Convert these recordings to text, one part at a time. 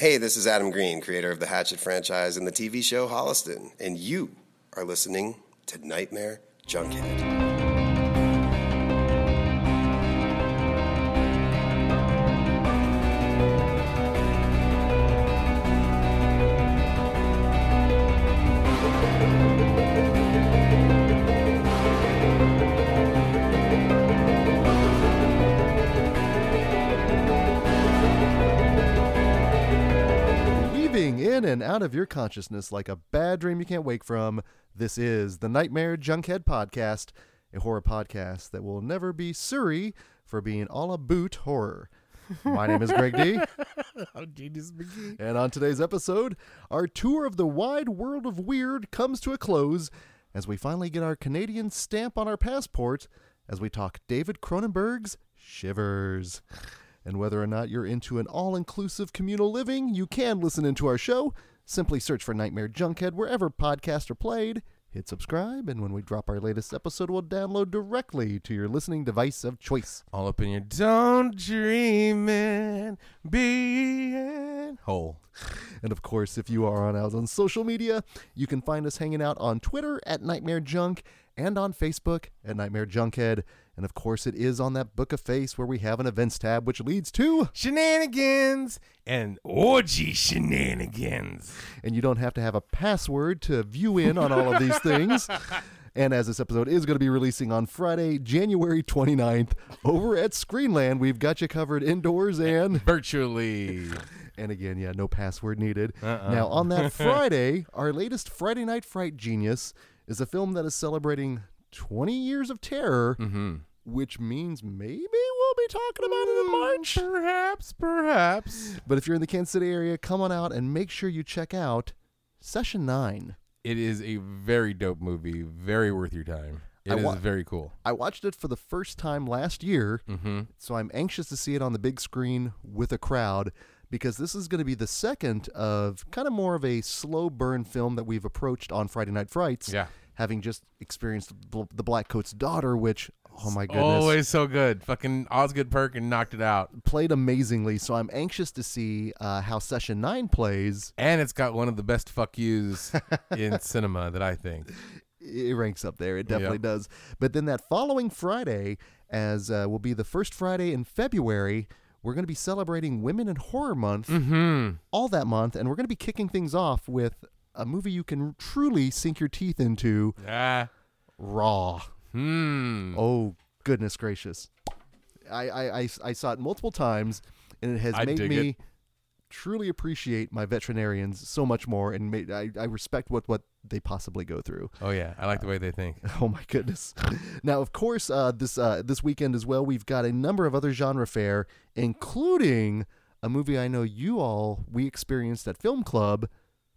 Hey, this is Adam Green, creator of the Hatchet franchise and the TV show Holliston, and you are listening to Nightmare Junkhead. Out of your consciousness like a bad dream you can't wake from, this is the Nightmare Junkhead Podcast, a horror podcast that will never be sorry for being all a boot horror. My name is Greg D. How genius McGee. And on today's episode, our tour of the wide world of weird comes to a close as we finally get our Canadian stamp on our passport as we talk David Cronenberg's Shivers. And whether or not you're into an all inclusive communal living, you can listen into our show. Simply search for Nightmare Junkhead wherever podcasts are played. Hit subscribe, and when we drop our latest episode, we'll download directly to your listening device of choice. All up in your don't dream and be in hole. And of course, if you are on out on social media, you can find us hanging out on Twitter at Nightmare Junk and on Facebook at Nightmare Junkhead. And of course, it is on that Book of Face where we have an events tab, which leads to, Shenanigans and orgy shenanigans. and you don't have to have a password to view in on all of these things. And as this episode is going to be releasing on Friday, January 29th, over at Screenland, we've got you covered indoors and Virtually. And again, yeah, no password needed. Uh-uh. Now, on that Friday, our latest Friday Night Fright Genius is a film that is celebrating 20 years of terror, Mm-hmm. Which means maybe we'll be talking about it in March. Perhaps, perhaps. But if you're in the Kansas City area, come on out and make sure you check out Session 9. It is a very dope movie. Very worth your time. It I is wa- very cool. I watched it for the first time last year, Mm-hmm. so I'm anxious to see it on the big screen with a crowd because this is going to be the second of kind of more of a slow burn film that we've approached on Friday Night Frights. Yeah. Having just experienced the Black Coat's daughter, which oh my goodness, Always so good. Fucking Osgood Perkin knocked it out. played amazingly. So I'm anxious to see uh, how Session Nine plays. And it's got one of the best fuck yous in cinema that I think. It ranks up there. It definitely Yep. does. But then that following Friday, as uh, will be the first Friday in February, we're going to be celebrating Women in Horror Month. Mm-hmm. all that month, and we're going to be kicking things off with a movie you can truly sink your teeth into Ah. Raw. Hmm. Oh, goodness gracious. I, I, I, I saw it multiple times, and it has I made me it. truly appreciate my veterinarians so much more, and made, I, I respect what, what they possibly go through. Oh yeah, I like the way they think. Oh my goodness! Now, of course, uh, this uh, this weekend as well, we've got a number of other genre fare, including a movie I know you all we experienced at Film Club,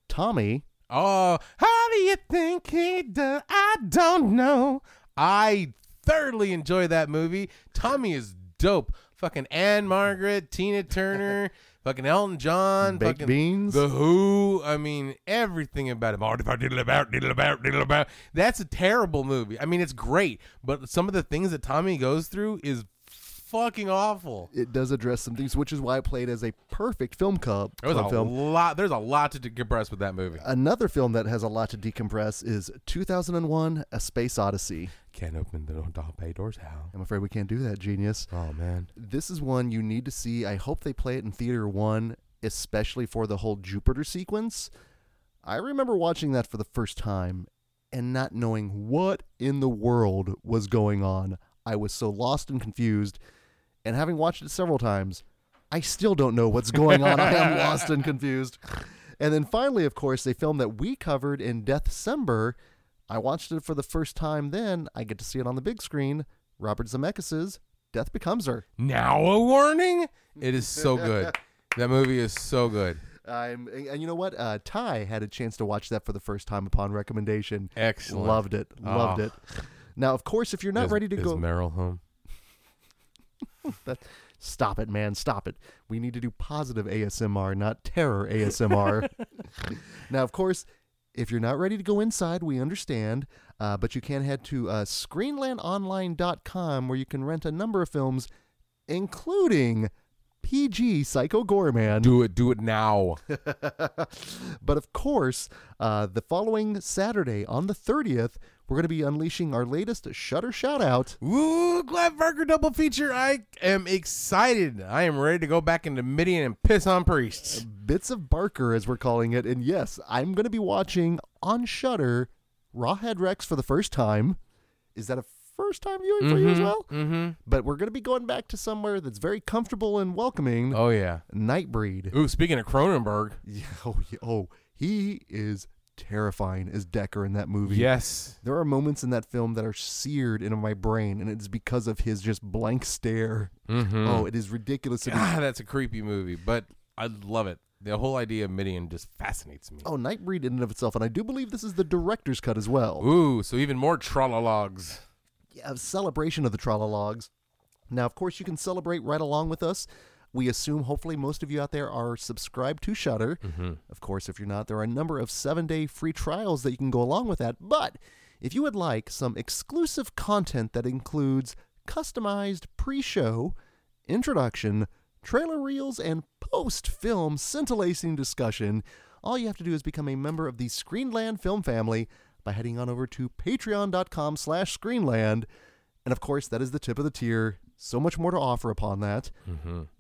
Tommy. Oh, how do you think he does? I don't know. I thoroughly enjoy that movie. Tommy is dope. Fucking Ann-Margret, Tina Turner, fucking Elton John, Baked fucking beans. The Who. I mean, everything about him. If I diddle about, diddle about, diddle about. That's a terrible movie. I mean, it's great, but some of the things that Tommy goes through is fucking awful. it does address some things, which is why it played as a perfect film club, There was club a film. lot. There's a lot to decompress with that movie. Another film that has a lot to decompress is 2001: A Space Odyssey. Can't open the door, pay doors. How? I'm afraid we can't do that, genius. Oh man. This is one you need to see. I hope they play it in theater one, especially for the whole Jupiter sequence. I remember watching that for the first time and not knowing what in the world was going on. I was so lost and confused. And having watched it several times, I still don't know what's going on. I am lost and confused. And then finally, of course, a film that we covered in Deathcember. I watched it for the first time then. I get to see it on the big screen. Robert Zemeckis's Death Becomes Her. Now a warning. It is so good. that movie is so good. I'm, and you know what? Uh, Ty had a chance to watch that for the first time upon recommendation. Excellent. Loved it. Loved Oh. it. Now, of course, if you're not Is- ready to go, is go, Meryl home? that, stop it, man. Stop it. We need to do positive ASMR, not terror ASMR. now, of course, if you're not ready to go inside, we understand, uh, but you can head to uh, screenlandonline.com where you can rent a number of films, including PG Psycho Goreman. Do it. Do it now. but of course, uh, the following Saturday on the 30th, we're going to be unleashing our latest Shudder shout out. Woo, Clive Barker double feature. I am excited. I am ready to go back into Midian and piss on priests. Bits of Barker, as we're calling it. And yes, I'm going to be watching on Shudder Rawhead Rex for the first time. Is that a first time viewing for you as well? Mm-hmm. But we're going to be going back to somewhere that's very comfortable and welcoming. Oh yeah. Nightbreed. Ooh, speaking of Cronenberg. Yeah, oh, yeah, oh, he is terrifying as Decker in that movie. Yes. There are moments in that film that are seared into my brain, and it's because of his just blank stare. Mm-hmm. Oh, it is ridiculous. It is- Ah, that's a creepy movie, but I love it. The whole idea of Midian just fascinates me. oh, Nightbreed in and of itself, and I do believe this is the director's cut as well. Ooh, so even more trollologs. A celebration of the Trolologs. Now, of course, you can celebrate right along with us. We assume, hopefully, most of you out there are subscribed to Shudder. Mm-hmm. Of course, if you're not, there are a number of seven day free trials that you can go along with that. But if you would like some exclusive content that includes customized pre show, introduction, trailer reels, and post film scintillating discussion, all you have to do is become a member of the Screenland film family by heading on over to patreon.com slash screenland. And of course, that is the tip of the tier. So much more to offer upon that.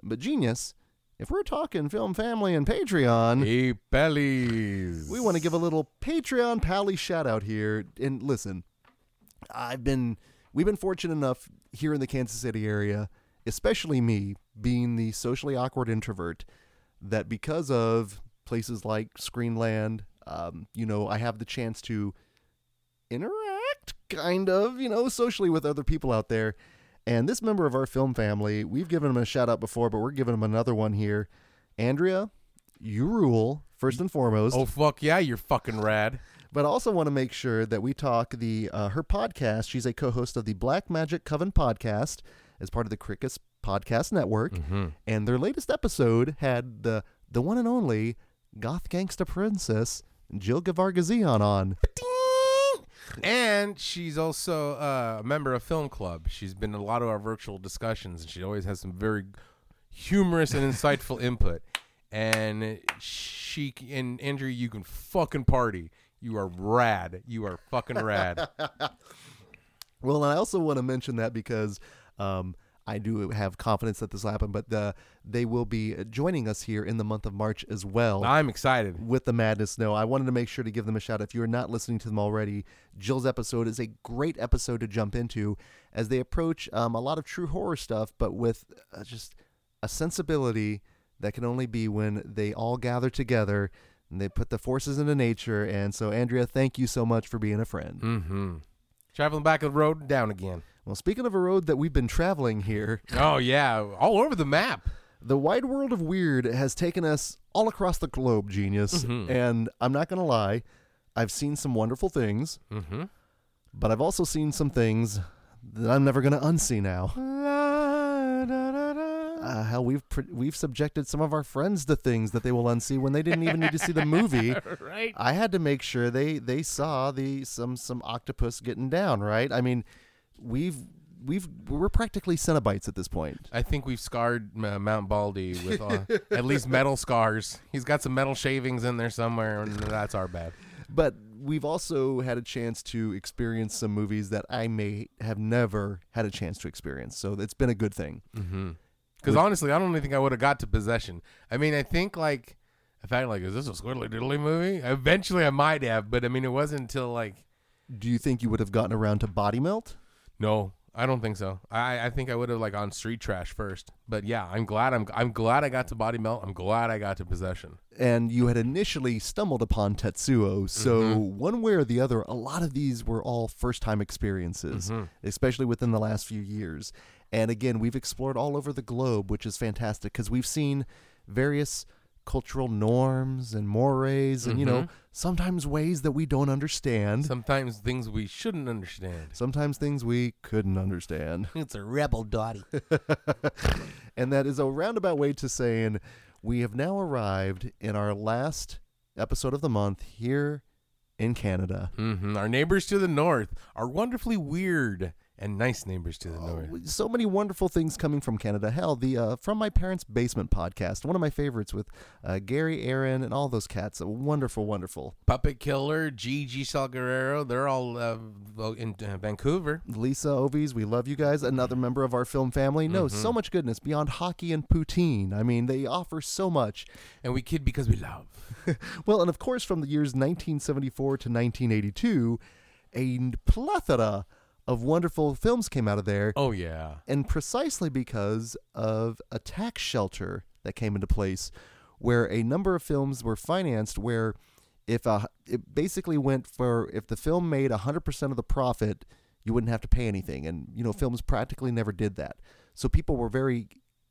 But genius, if we're talking film family and Patreon, Hey, bellies. we want to give a little Patreon pally shout out here. And listen, I've been we've been fortunate enough here in the Kansas City area, especially me being the socially awkward introvert, that because of places like Screenland, um, you know, I have the chance to interact kind of, you know, socially with other people out there. And this member of our film family, we've given him a shout out before, but we're giving him another one here. Andrea, you rule first and foremost. Oh fuck yeah, you're fucking rad. But I also want to make sure that we talk the uh, her podcast. She's a co-host of the Black Magic Coven podcast as part of the Cricus Podcast Network, and their latest episode had the the one and only goth gangsta princess Jill Gevargizian on. And she's also uh, a member of Film Club. She's been in a lot of our virtual discussions, and she always has some very humorous and insightful input. And she and Andrew, you can fucking party. You are rad. You are fucking rad. Well, and I also want to mention that because um, I do have confidence that this will happen, but the, they will be joining us here in the month of March as well. I'm excited. with the madness no i wanted to make sure to give them a shout if you're not listening to them already jill's episode is a great episode to jump into as they approach um, a lot of true horror stuff but with uh, just a sensibility that can only be when they all gather together and they put the forces into nature and so andrea thank you so much for being a friend Mm-hmm. Traveling back the road and down again. well speaking of a road that we've been traveling here Oh yeah, all over the map. The wide world of weird has taken us all across the globe, genius. And I'm not going to lie, I've seen some wonderful things, Mm-hmm. but I've also seen some things that I'm never going to unsee now. Uh, how we've pr- we've subjected some of our friends to things that they will unsee when they didn't even need to see the movie. right. I had to make sure they they saw the some some octopus getting down. Right? I mean, we've we've we're practically Cenobites at this point. I think we've scarred uh, Mount Baldy with uh, at least metal scars. He's got some metal shavings in there somewhere, and that's our bad. But we've also had a chance to experience some movies that I may have never had a chance to experience. So it's been a good thing. Because honestly, I don't even think I would have got to possession. I mean, I think like, in fact, like, is this a squiddly diddly movie? Eventually, I might have, but I mean, it wasn't until like, Do you think you would have gotten around to Body Melt? no, I don't think so. I I think I would have like on Street Trash first. But yeah, I'm glad I'm I'm glad I got to Body Melt. I'm glad I got to possession. And you had initially stumbled upon Tetsuo. So mm-hmm. one way or the other, a lot of these were all first time experiences, mm-hmm. especially within the last few years. And again, we've explored all over the globe, which is fantastic because we've seen various cultural norms and mores and you know sometimes ways that we don't understand Sometimes things we shouldn't understand. sometimes things we couldn't understand. It's a rebel dotty. And that is a roundabout way to saying we have now arrived in our last episode of the month here in Canada. hmm Our neighbors to the north are wonderfully weird and nice neighbors to the north. so many wonderful things coming from Canada. Hell, the uh, from my parents' basement podcast, one of my favorites with uh, Gary, Aaron, and all those cats. Wonderful, wonderful. Puppet Killer, Gigi Saul Guerrero, they're all uh, in uh, Vancouver. Lisa Ovies, we love you guys. Another member of our film family. No, so much goodness beyond hockey and poutine. I mean, they offer so much. And we kid because we love. Well, and of course, from the years 1974 to 1982, a plethora of wonderful films came out of there. Oh, yeah. and precisely because of a tax shelter that came into place where a number of films were financed where if a, it basically went for if the film made 100% of the profit you wouldn't have to pay anything and you know films practically never did that so people were very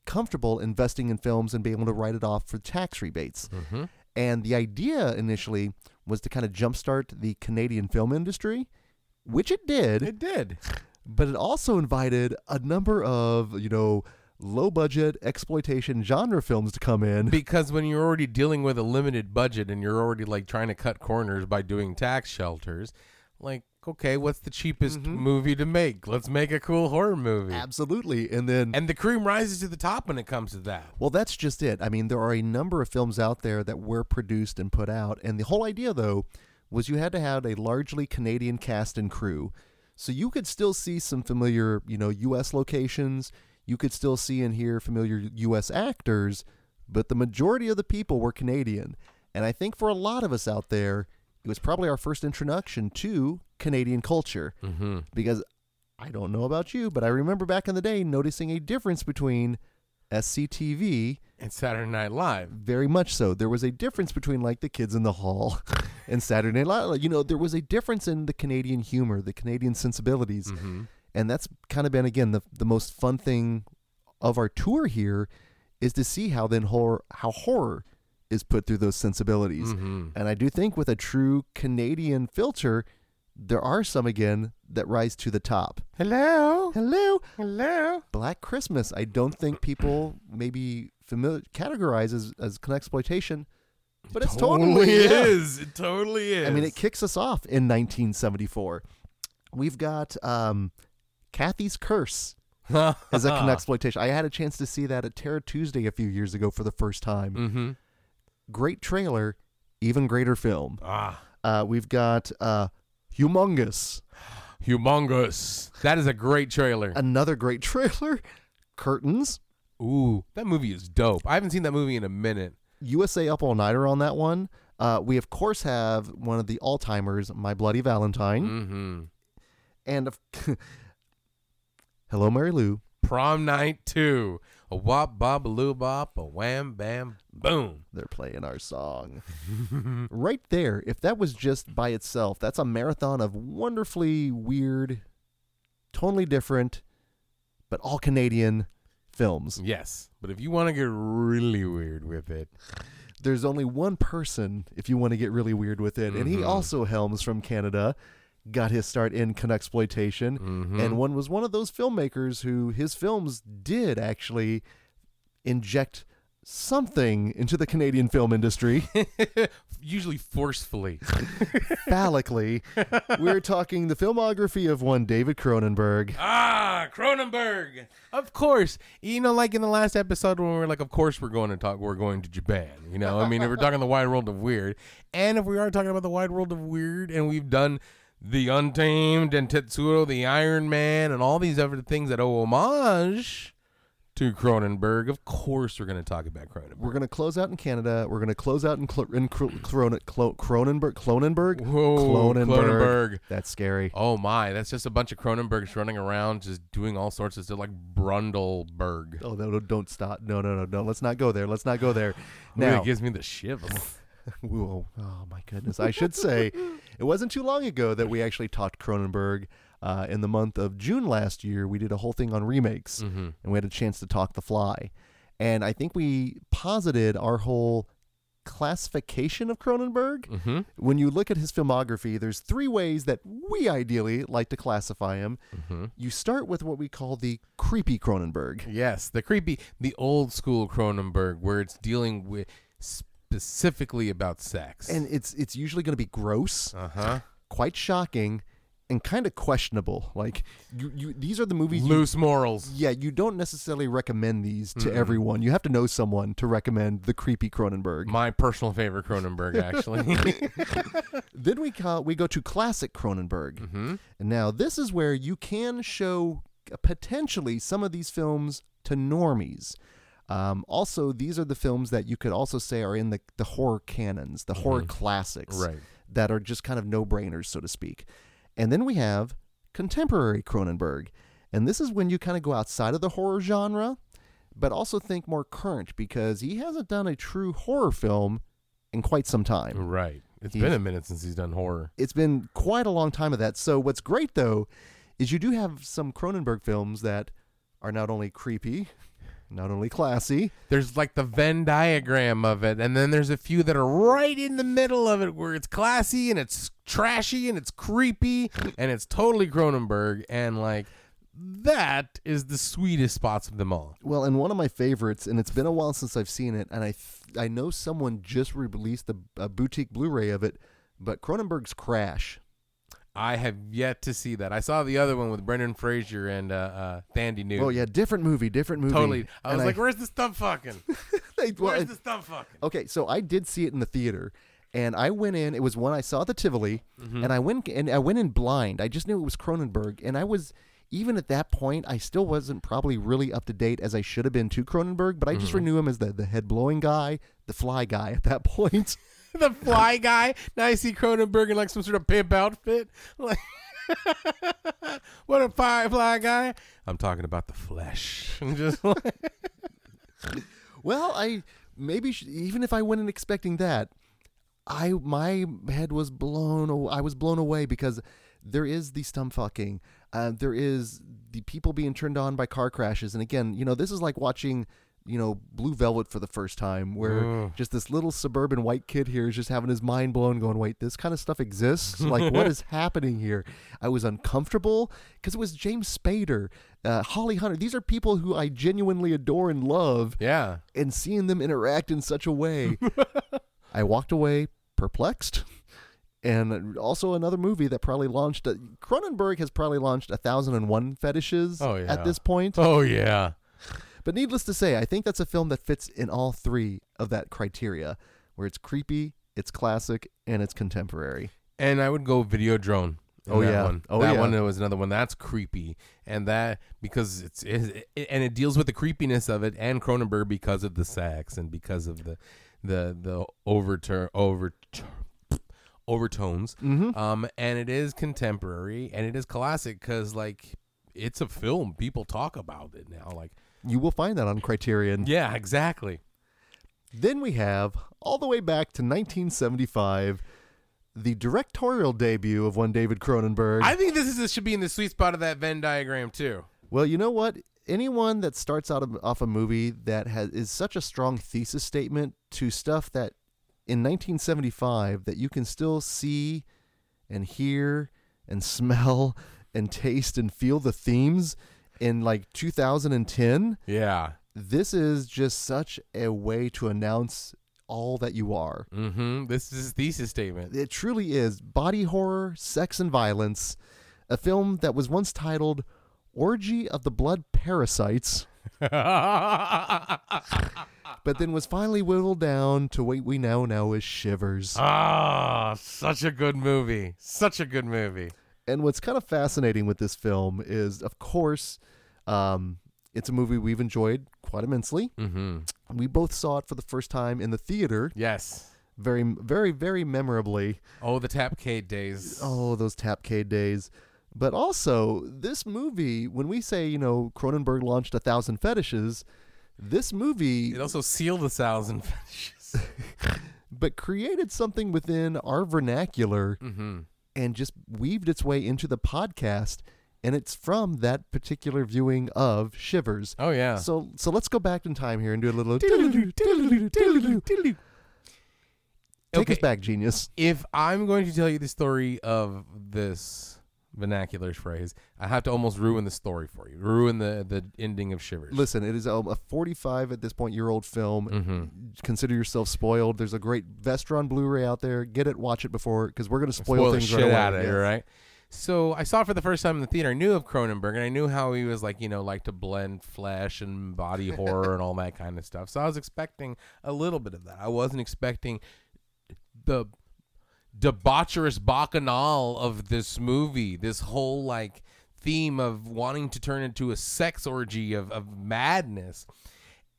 comfortable investing in films and being able to write it off for tax rebates Mm-hmm. and the idea initially was to kind of jumpstart the Canadian film industry which it did It did. but it also invited a number of you know low budget exploitation genre films to come in Because when you're already dealing with a limited budget and you're already like trying to cut corners by doing tax shelters, like, okay, what's the cheapest Mm-hmm. movie to make? Let's make a cool horror movie. absolutely and then And the cream rises to the top when it comes to that. well that's just it i mean there are a number of films out there that were produced and put out and the whole idea though was you had to have a largely canadian cast and crew so you could still see some familiar you know us locations you could still see and hear familiar us actors but the majority of the people were canadian and i think for a lot of us out there it was probably our first introduction to canadian culture Mm-hmm. because I don't know about you, but I remember back in the day noticing a difference between SCTV, And Saturday Night Live. very much so. There was a difference between like the kids in the hall and Saturday Night Live. You know, there was a difference in the Canadian humor, the Canadian sensibilities, Mm-hmm. and that's kind of been again the the most fun thing of our tour here is to see how then horror how horror is put through those sensibilities. Mm-hmm. And I do think with a true Canadian filter, there are some again that rise to the top. Hello. Hello, Hello. Black Christmas. I don't think people maybe familiar categorize as as exploitation, but it's totally, yeah. is. It totally is. I mean, it kicks us off in 1974. We've got um, Kathy's Curse as a exploitation. I had a chance to see that at Terror Tuesday a few years ago for the first time. mm-hmm. Great trailer, even greater film. Ah, Uh, we've got uh, Humongous, humongous. That is a great trailer. another great trailer. Curtains, Ooh, that movie is dope. I haven't seen that movie in a minute. USA Up All Nighter on that one. Uh, we of course have one of the all timers, My Bloody Valentine, Mm-hmm. and of Hello Mary Lou. Prom night two. A wop bob a loo bop a wham bam boom. They're playing our song right there. If that was just by itself, that's a marathon of wonderfully weird, totally different, but all Canadian films. Yes, but if you want to get really weird with it, there's only one person if you want to get really weird with it, and he Mhm. also helms from Canada. Got his start in Canuxploitation, Mhm. and one was one of those filmmakers who his films did actually inject something into the Canadian film industry. usually forcefully. Phallically, we're talking the filmography of one David Cronenberg. ah, Cronenberg. Of course, you know, like in the last episode when we were like, of course we're going to talk. We're going to Japan. You know, I mean, if we're talking the wide world of weird, and if we are talking about the wide world of weird, and we've done the Untamed and Tetsuo the Iron Man and all these other things that owe homage to Cronenberg, of course we're going to talk about Cronenberg. We're gonna close out in Canada. We're gonna close out in, Cl- in Cl- Cronenberg. Cronenberg. Whoa. That's scary. Oh my, that's just a bunch of Cronenbergs running around just doing all sorts of stuff like Brundleberg. Oh no, no! Don't stop! No, no, no, no! Let's not go there. Let's not go there. Now, Now, it gives me the shivers. Whoa. oh my goodness! I should say, it wasn't too long ago that we actually talked Cronenberg. Uh, in the month of June last year, we did a whole thing on remakes, mm-hmm. and we had a chance to talk The Fly. And I think we posited our whole classification of Cronenberg. Mm-hmm. When you look at his filmography, there's three ways that we ideally like to classify him. Mm-hmm. You start with what we call the creepy Cronenberg. Yes, the creepy, the old school Cronenberg, where it's dealing with specifically about sex. And it's it's usually going to be gross, uh huh. quite shocking, and kind of questionable. Like you, you these are the movies. you- Loose morals. yeah, you don't necessarily recommend these to everyone. You have to know someone to recommend the creepy Cronenberg. My personal favorite Cronenberg, actually. then we ca- we go to classic Cronenberg. mm-hmm. And now this is where you can show uh, potentially some of these films to normies. Um, also, these are the films that you could also say are in the, the horror canons, the horror classics, Right. that are just kind of no brainers, so to speak. And then we have contemporary Cronenberg. And this is when you kind of go outside of the horror genre, but also think more current because he hasn't done a true horror film in quite some time Right. It's He's- been a minute since he's done horror. it's been quite a long time of that. So what's great though is you do have some Cronenberg films that are not only creepy, not only classy. There's like the Venn diagram of it, and then there's a few that are right in the middle of it where it's classy and it's trashy and it's creepy and it's totally Cronenberg and like that is the sweetest spots of them all. Well, and one of my favorites, and it's been a while since I've seen it, and I th- I know someone just released a, a boutique Blu-ray of it, but Cronenberg's Crash. I have yet to see that. I saw the other one with Brendan Fraser and uh, uh, Thandie Newton. Oh yeah, different movie, different movie. Totally. I And was like, "Where's the stump fucking? I- well, Where's the stump fucking?" Okay, so I did see it in the theater, and I went in. It was when I saw the Tivoli, Mm-hmm. and I went and I went in blind. I just knew it was Cronenberg, and I was even at that point, I still wasn't probably really up to date as I should have been to Cronenberg. But I just Mm-hmm. knew him as the the head blowing guy, the fly guy at that point. the fly guy. Now I see Cronenberg in like some sort of pimp outfit. Like, what a fly fly guy. I'm talking about the flesh. Just like, well, I maybe sh- even if I went in expecting that, I my head was blown. I was blown away because there is the stump fucking. Uh, there is the people being turned on by car crashes, and again, you know, this is like watching. You know, Blue Velvet for the first time, where Ugh. just this little suburban white kid here is just having his mind blown, going, "Wait, this kind of stuff exists? Like, what is happening here?" I was uncomfortable because it was James Spader, uh, Holly Hunter. These are people who I genuinely adore and love, yeah. and seeing them interact in such a way, I walked away perplexed. And also another movie that probably launched. A, Cronenberg has probably launched a thousand and one fetishes Oh, yeah. at this point. Oh yeah. But needless to say, I think that's a film that fits in all three of that criteria, where it's creepy, it's classic, and it's contemporary. And I would go Videodrome. Oh, yeah. one. Oh, that yeah. one was another one that's creepy, and that because it's it, it- and it deals with the creepiness of it, and Cronenberg because of the sex and because of the the the overturn over overtones. Mm-hmm. Um, and it is contemporary and it is classic because like it's a film. People talk about it now. Like, You will find that on Criterion. yeah, exactly. Then we have, all the way back to 1975, the directorial debut of one David Cronenberg. I think this is this should be in the sweet spot of that Venn diagram too. well, you know what? Anyone that starts out of, off a movie that has is such a strong thesis statement to stuff that in 1975 that you can still see and hear and smell and taste and feel the themes in like 2010 Yeah. this is just such a way to announce all that you are Mm-hmm. This is thesis statement. it truly is body horror, sex and violence, a film that was once titled Orgy of the Blood Parasites, but then was finally whittled down to what we now know as Shivers. Ah, such a good movie. Such a good movie. And what's kind of fascinating with this film is, of course, um, it's a movie we've enjoyed quite immensely. Mm-hmm. We both saw it for the first time in the theater, Yes. very, very, very memorably. Oh, the Tapcade days. Oh, those Tapcade days. But also, this movie, when we say, you know, Cronenberg launched a thousand fetishes, this movie, It also sealed a thousand fetishes. but created something within our vernacular mm-hmm. And just weaved its way into the podcast. And it's from that particular viewing of Shivers. Oh yeah. So, so let's go back in time here and do a little. Take Okay. us back, genius. if I'm going to tell you the story of this vernacular phrase, I have to almost ruin the story for you. Ruin the the ending of Shivers. Listen, it is a, a 45 at this point year old film. Mm-hmm. Consider yourself spoiled. There's a great Vestron Blu-ray out there. Get it, watch it before, because we're going to spoil, Spoil the things shit right away. out of it, right? So I saw it for the first time in the theater. I knew of Cronenberg, and I knew how he was like, you know, like to blend flesh and body horror and all that kind of stuff. So I was expecting a little bit of that. I wasn't expecting the debaucherous bacchanal of this movie. This whole like theme of wanting to turn into a sex orgy of, of madness.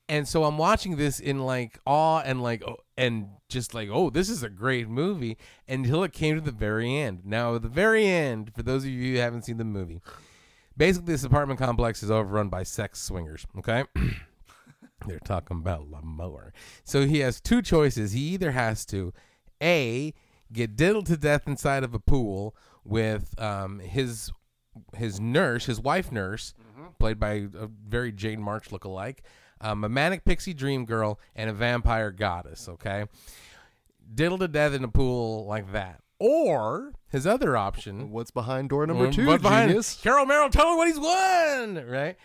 And so I'm watching this in like awe and like oh, and just like oh this is a great movie until it came to the very end. Now the very end for those of you who haven't seen the movie, basically this apartment complex is overrun by sex swingers. Okay, they're talking about Lamore. So he has two choices. He either has to a get diddled to death inside of a pool with um, his his nurse, his wife nurse, played by a very Jane March lookalike, um, a manic pixie dream girl, and a vampire goddess. Okay, diddled to death in a pool like that. Or his other option, What's behind door number two, what's behind genius? Carol Merrill, tell him what he's won, right?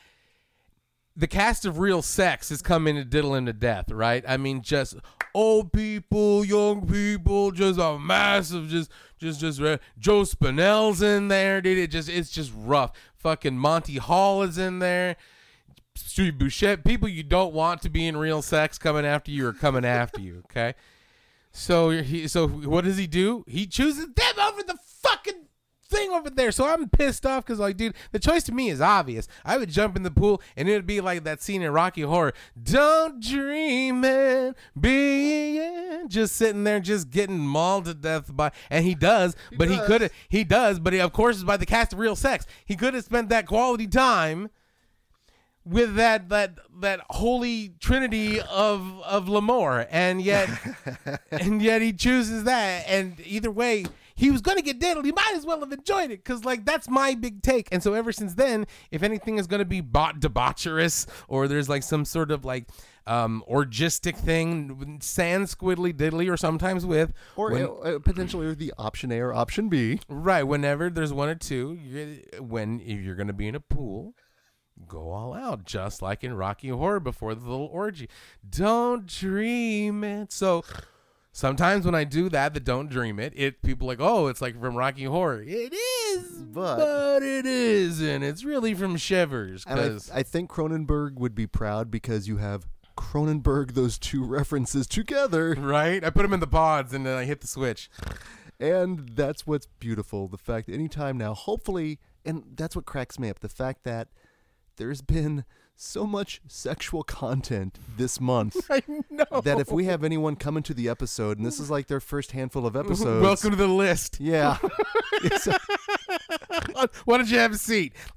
The cast of Real Sex has come in to diddle him to death, right? I mean, just old people, young people, just a massive, just, just, just. Joe Spinell's in there, dude. It just, it's just rough. Fucking Monty Hall is in there. Steve Bouchette, people you don't want to be in real sex coming after you are coming after you. Okay, so he, so what does he do? He chooses them over the fucking thing over there. So I'm pissed off because like, dude, the choice to me is obvious. I would jump in the pool and it'd be like that scene in Rocky Horror. Don't dream it, be it. Just sitting there, just getting mauled to death by, and he does, but he does. could have, he does, but he, of course is by the cast of Real Sex. He could have spent that quality time with that that that holy trinity of of Lamore, and yet and yet he chooses that, and either way. He was gonna get diddled. He might as well have enjoyed it, cause like that's my big take. And so ever since then, if anything is gonna be bot debaucherous, or there's like some sort of like um orgistic thing, sans squiddly diddly, or sometimes with, Or when- uh, uh, potentially the option A or option B. Right. Whenever there's one or two, when if you're going to be in a pool, go all out, just like in Rocky Horror before the little orgy. Don't dream it. So sometimes when I do that, the don't dream it, it people like, oh, it's like from Rocky Horror. It is, But- but, it isn't. It's really from Shivers And I, I think Cronenberg would be proud because you have Cronenberg those two references together. right. I put them in the pods and then I hit the switch. And that's what's beautiful. The fact that anytime now, hopefully, and that's what cracks me up the fact that there's been so much sexual content this month I know. that if we have anyone come into the episode, and this is like their first handful of episodes. Welcome to the list. Yeah. It's- Why don't you have a seat?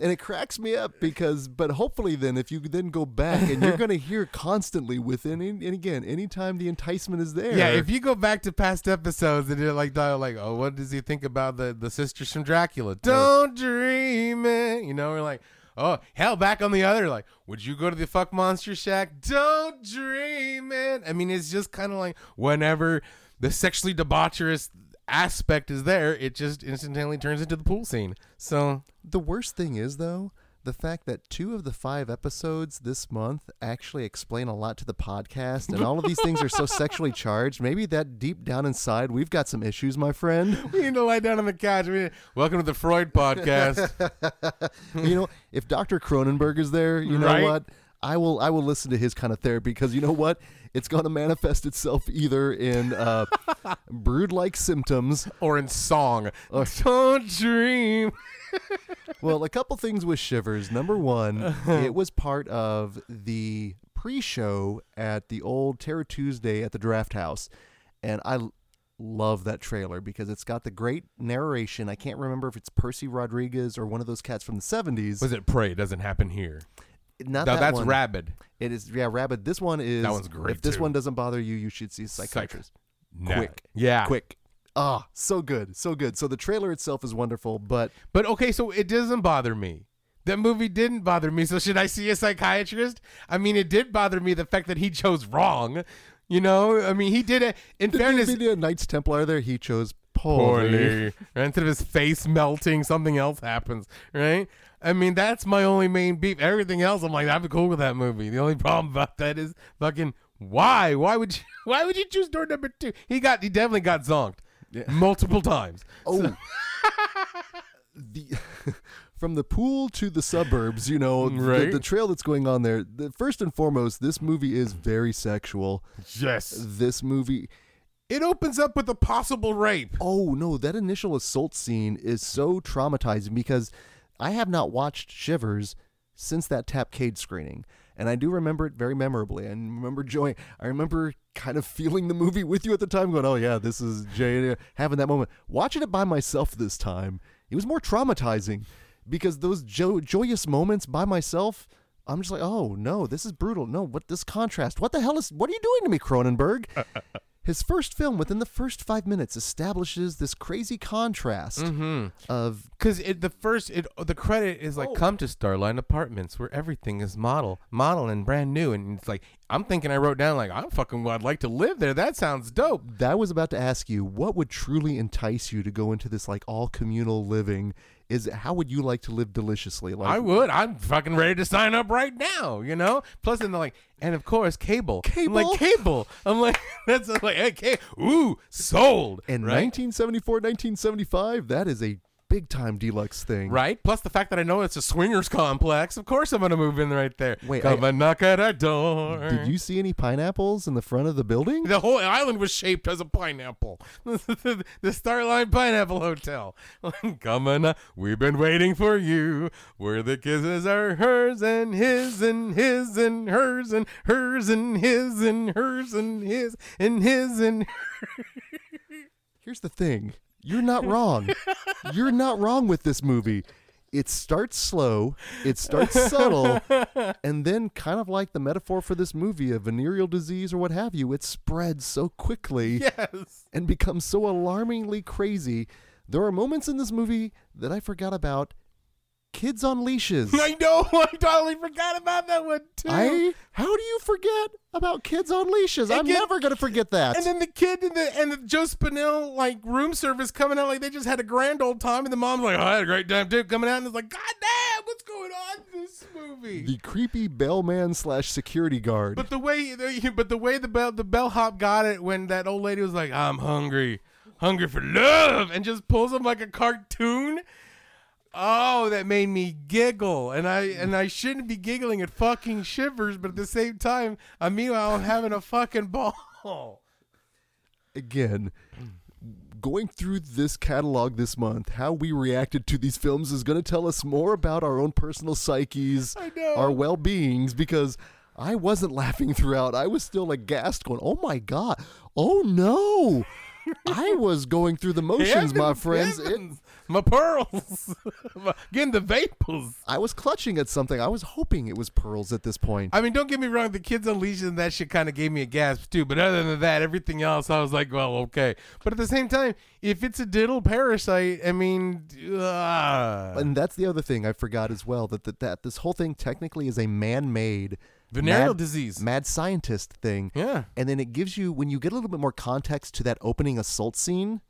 and it cracks me up because, but hopefully, then if you then go back and you're going to hear constantly within, and again, anytime the enticement is there. Yeah, if you go back to past episodes and you're like, like, oh, what does he think about the the sisters from Dracula? Don't dream it. You know, we're like, oh, hell, back on the other, like, would you go to the fuck monster shack? Don't dream it. I mean, it's just kind of like whenever the sexually debaucherous aspect is there, it just instantaneously turns into the pool scene. So The worst thing is, though, the fact that two of the five episodes this month actually explain a lot to the podcast, and all of these things are so sexually charged. Maybe that deep down inside, we've got some issues, my friend. we need to lie down on the couch. We- Welcome to the Freud podcast. you know, if Dr. Cronenberg is there, you know Right? what? I will I will listen to his kind of therapy because you know what? It's going to manifest itself either in uh, brood-like symptoms. or in song. Don't dream. Well, a couple things with Shivers. Number one, it was part of the pre-show at the old Terror Tuesday at the Draft House, and I love that trailer because it's got the great narration. I can't remember if it's Percy Rodriguez or one of those cats from the '70s. Was it pray? Doesn't happen here. Not No, that that's one. rabid. It is yeah, Rabid. This one is That one's great, If this too. one doesn't bother you, you should see a psychiatrist. Nah. Quick. Yeah. Quick. Ah, so good, so good. So the trailer itself is wonderful, but But okay, so it doesn't bother me. That movie didn't bother me. So should I see a psychiatrist? I mean, it did bother me the fact that he chose wrong. You know, I mean, he did it. In fairness, the, the Knights Templar there, he chose poorly. poorly. Right? Instead of his face melting, something else happens. Right? I mean, that's my only main beef. Everything else, I'm like, I'm cool with that movie. The only problem about that is fucking why? Why would you? Why would you choose door number two? He got. He definitely got zonked. multiple times. Oh. the from the pool to the suburbs, you know, the- the, trail that's going on there. The, first and foremost, this movie is very sexual. Yes. This movie It opens up with a possible rape. Oh no, that initial assault scene is so traumatizing because I have not watched Shivers since that Tapcade screening. And I do remember it very memorably. I remember joy I remember kind of feeling the movie with you at the time, going, Oh yeah, this is Jay having that moment. Watching it by myself this time, it was more traumatizing because those jo- joyous moments by myself, I'm just like, oh no, this is brutal. No, what this contrast? What the hell is? What are you doing to me, Cronenberg? His first film, within the first five minutes, establishes this crazy contrast mm-hmm. of Because the first it the credit is like Oh. come to Starline Apartments where everything is model model and brand new and it's like I'm thinking I wrote down like I'm fucking I'd like to live there that sounds dope that. Was about to ask you, what would truly entice you to go into this like all communal living? Is how would you like to live deliciously? Like I would I'm fucking ready to sign up right now you know and they're like and of course cable I'm Cable? like cable I'm like that's like okay. ooh sold in right 1974, 1975, that is a big time deluxe thing. Right. Plus the fact that I know it's a swingers complex. Of course, I'm gonna move in right there. Wait, come I- and knock at our door. Did you see any pineapples in the front of the building? The whole island was shaped as a pineapple. the Starline Pineapple Hotel. Come on, uh, we've been waiting for you. Where the kisses are hers and his and his and hers and hers and his and hers and his and his and. Here's the thing. You're not wrong. You're not wrong with this movie. It starts slow, it starts subtle, and then kind of like the metaphor for this movie, a venereal disease or what have you, it spreads so quickly Yes. and becomes so alarmingly crazy. There are moments in this movie that I forgot about. Kids on leashes. I know. I totally forgot about that one too. I how do you forget about kids on leashes? I'm never gonna forget that. And then the kid and the and the Joe Spinell like room service coming out like they just had a grand old time, and the mom's like, oh, "I had a great time too." Coming out and it's like, "God damn, what's going on in this movie?" the creepy bellman slash security guard. but the way, but the way the bell the bellhop got it when that old lady was like, "I'm hungry, hungry for love," and just pulls him like a cartoon. Oh, that made me giggle, and I and I shouldn't be giggling at fucking shivers, but at the same time, I meanwhile I'm having a fucking ball. again, going through this catalog this month, how we reacted to these films is going to tell us more about our own personal psyches, our well beings, because I wasn't laughing throughout. I was still aghast, going, oh my God, oh no. I was going through the motions, my friends. It- my pearls, My- getting the vapors. I was clutching at something. I was hoping it was pearls at this point. I mean, don't get me wrong. The kids on leashes and that shit kind of gave me a gasp too. But other than that, everything else, I was like, well, okay. But at the same time, if it's a diddle parasite, I mean, uh, and that's the other thing I forgot as well that, that, that this whole thing technically is a man made venereal mad- disease. mad scientist thing. Yeah. And then it gives you, when you get a little bit more context to that opening assault scene,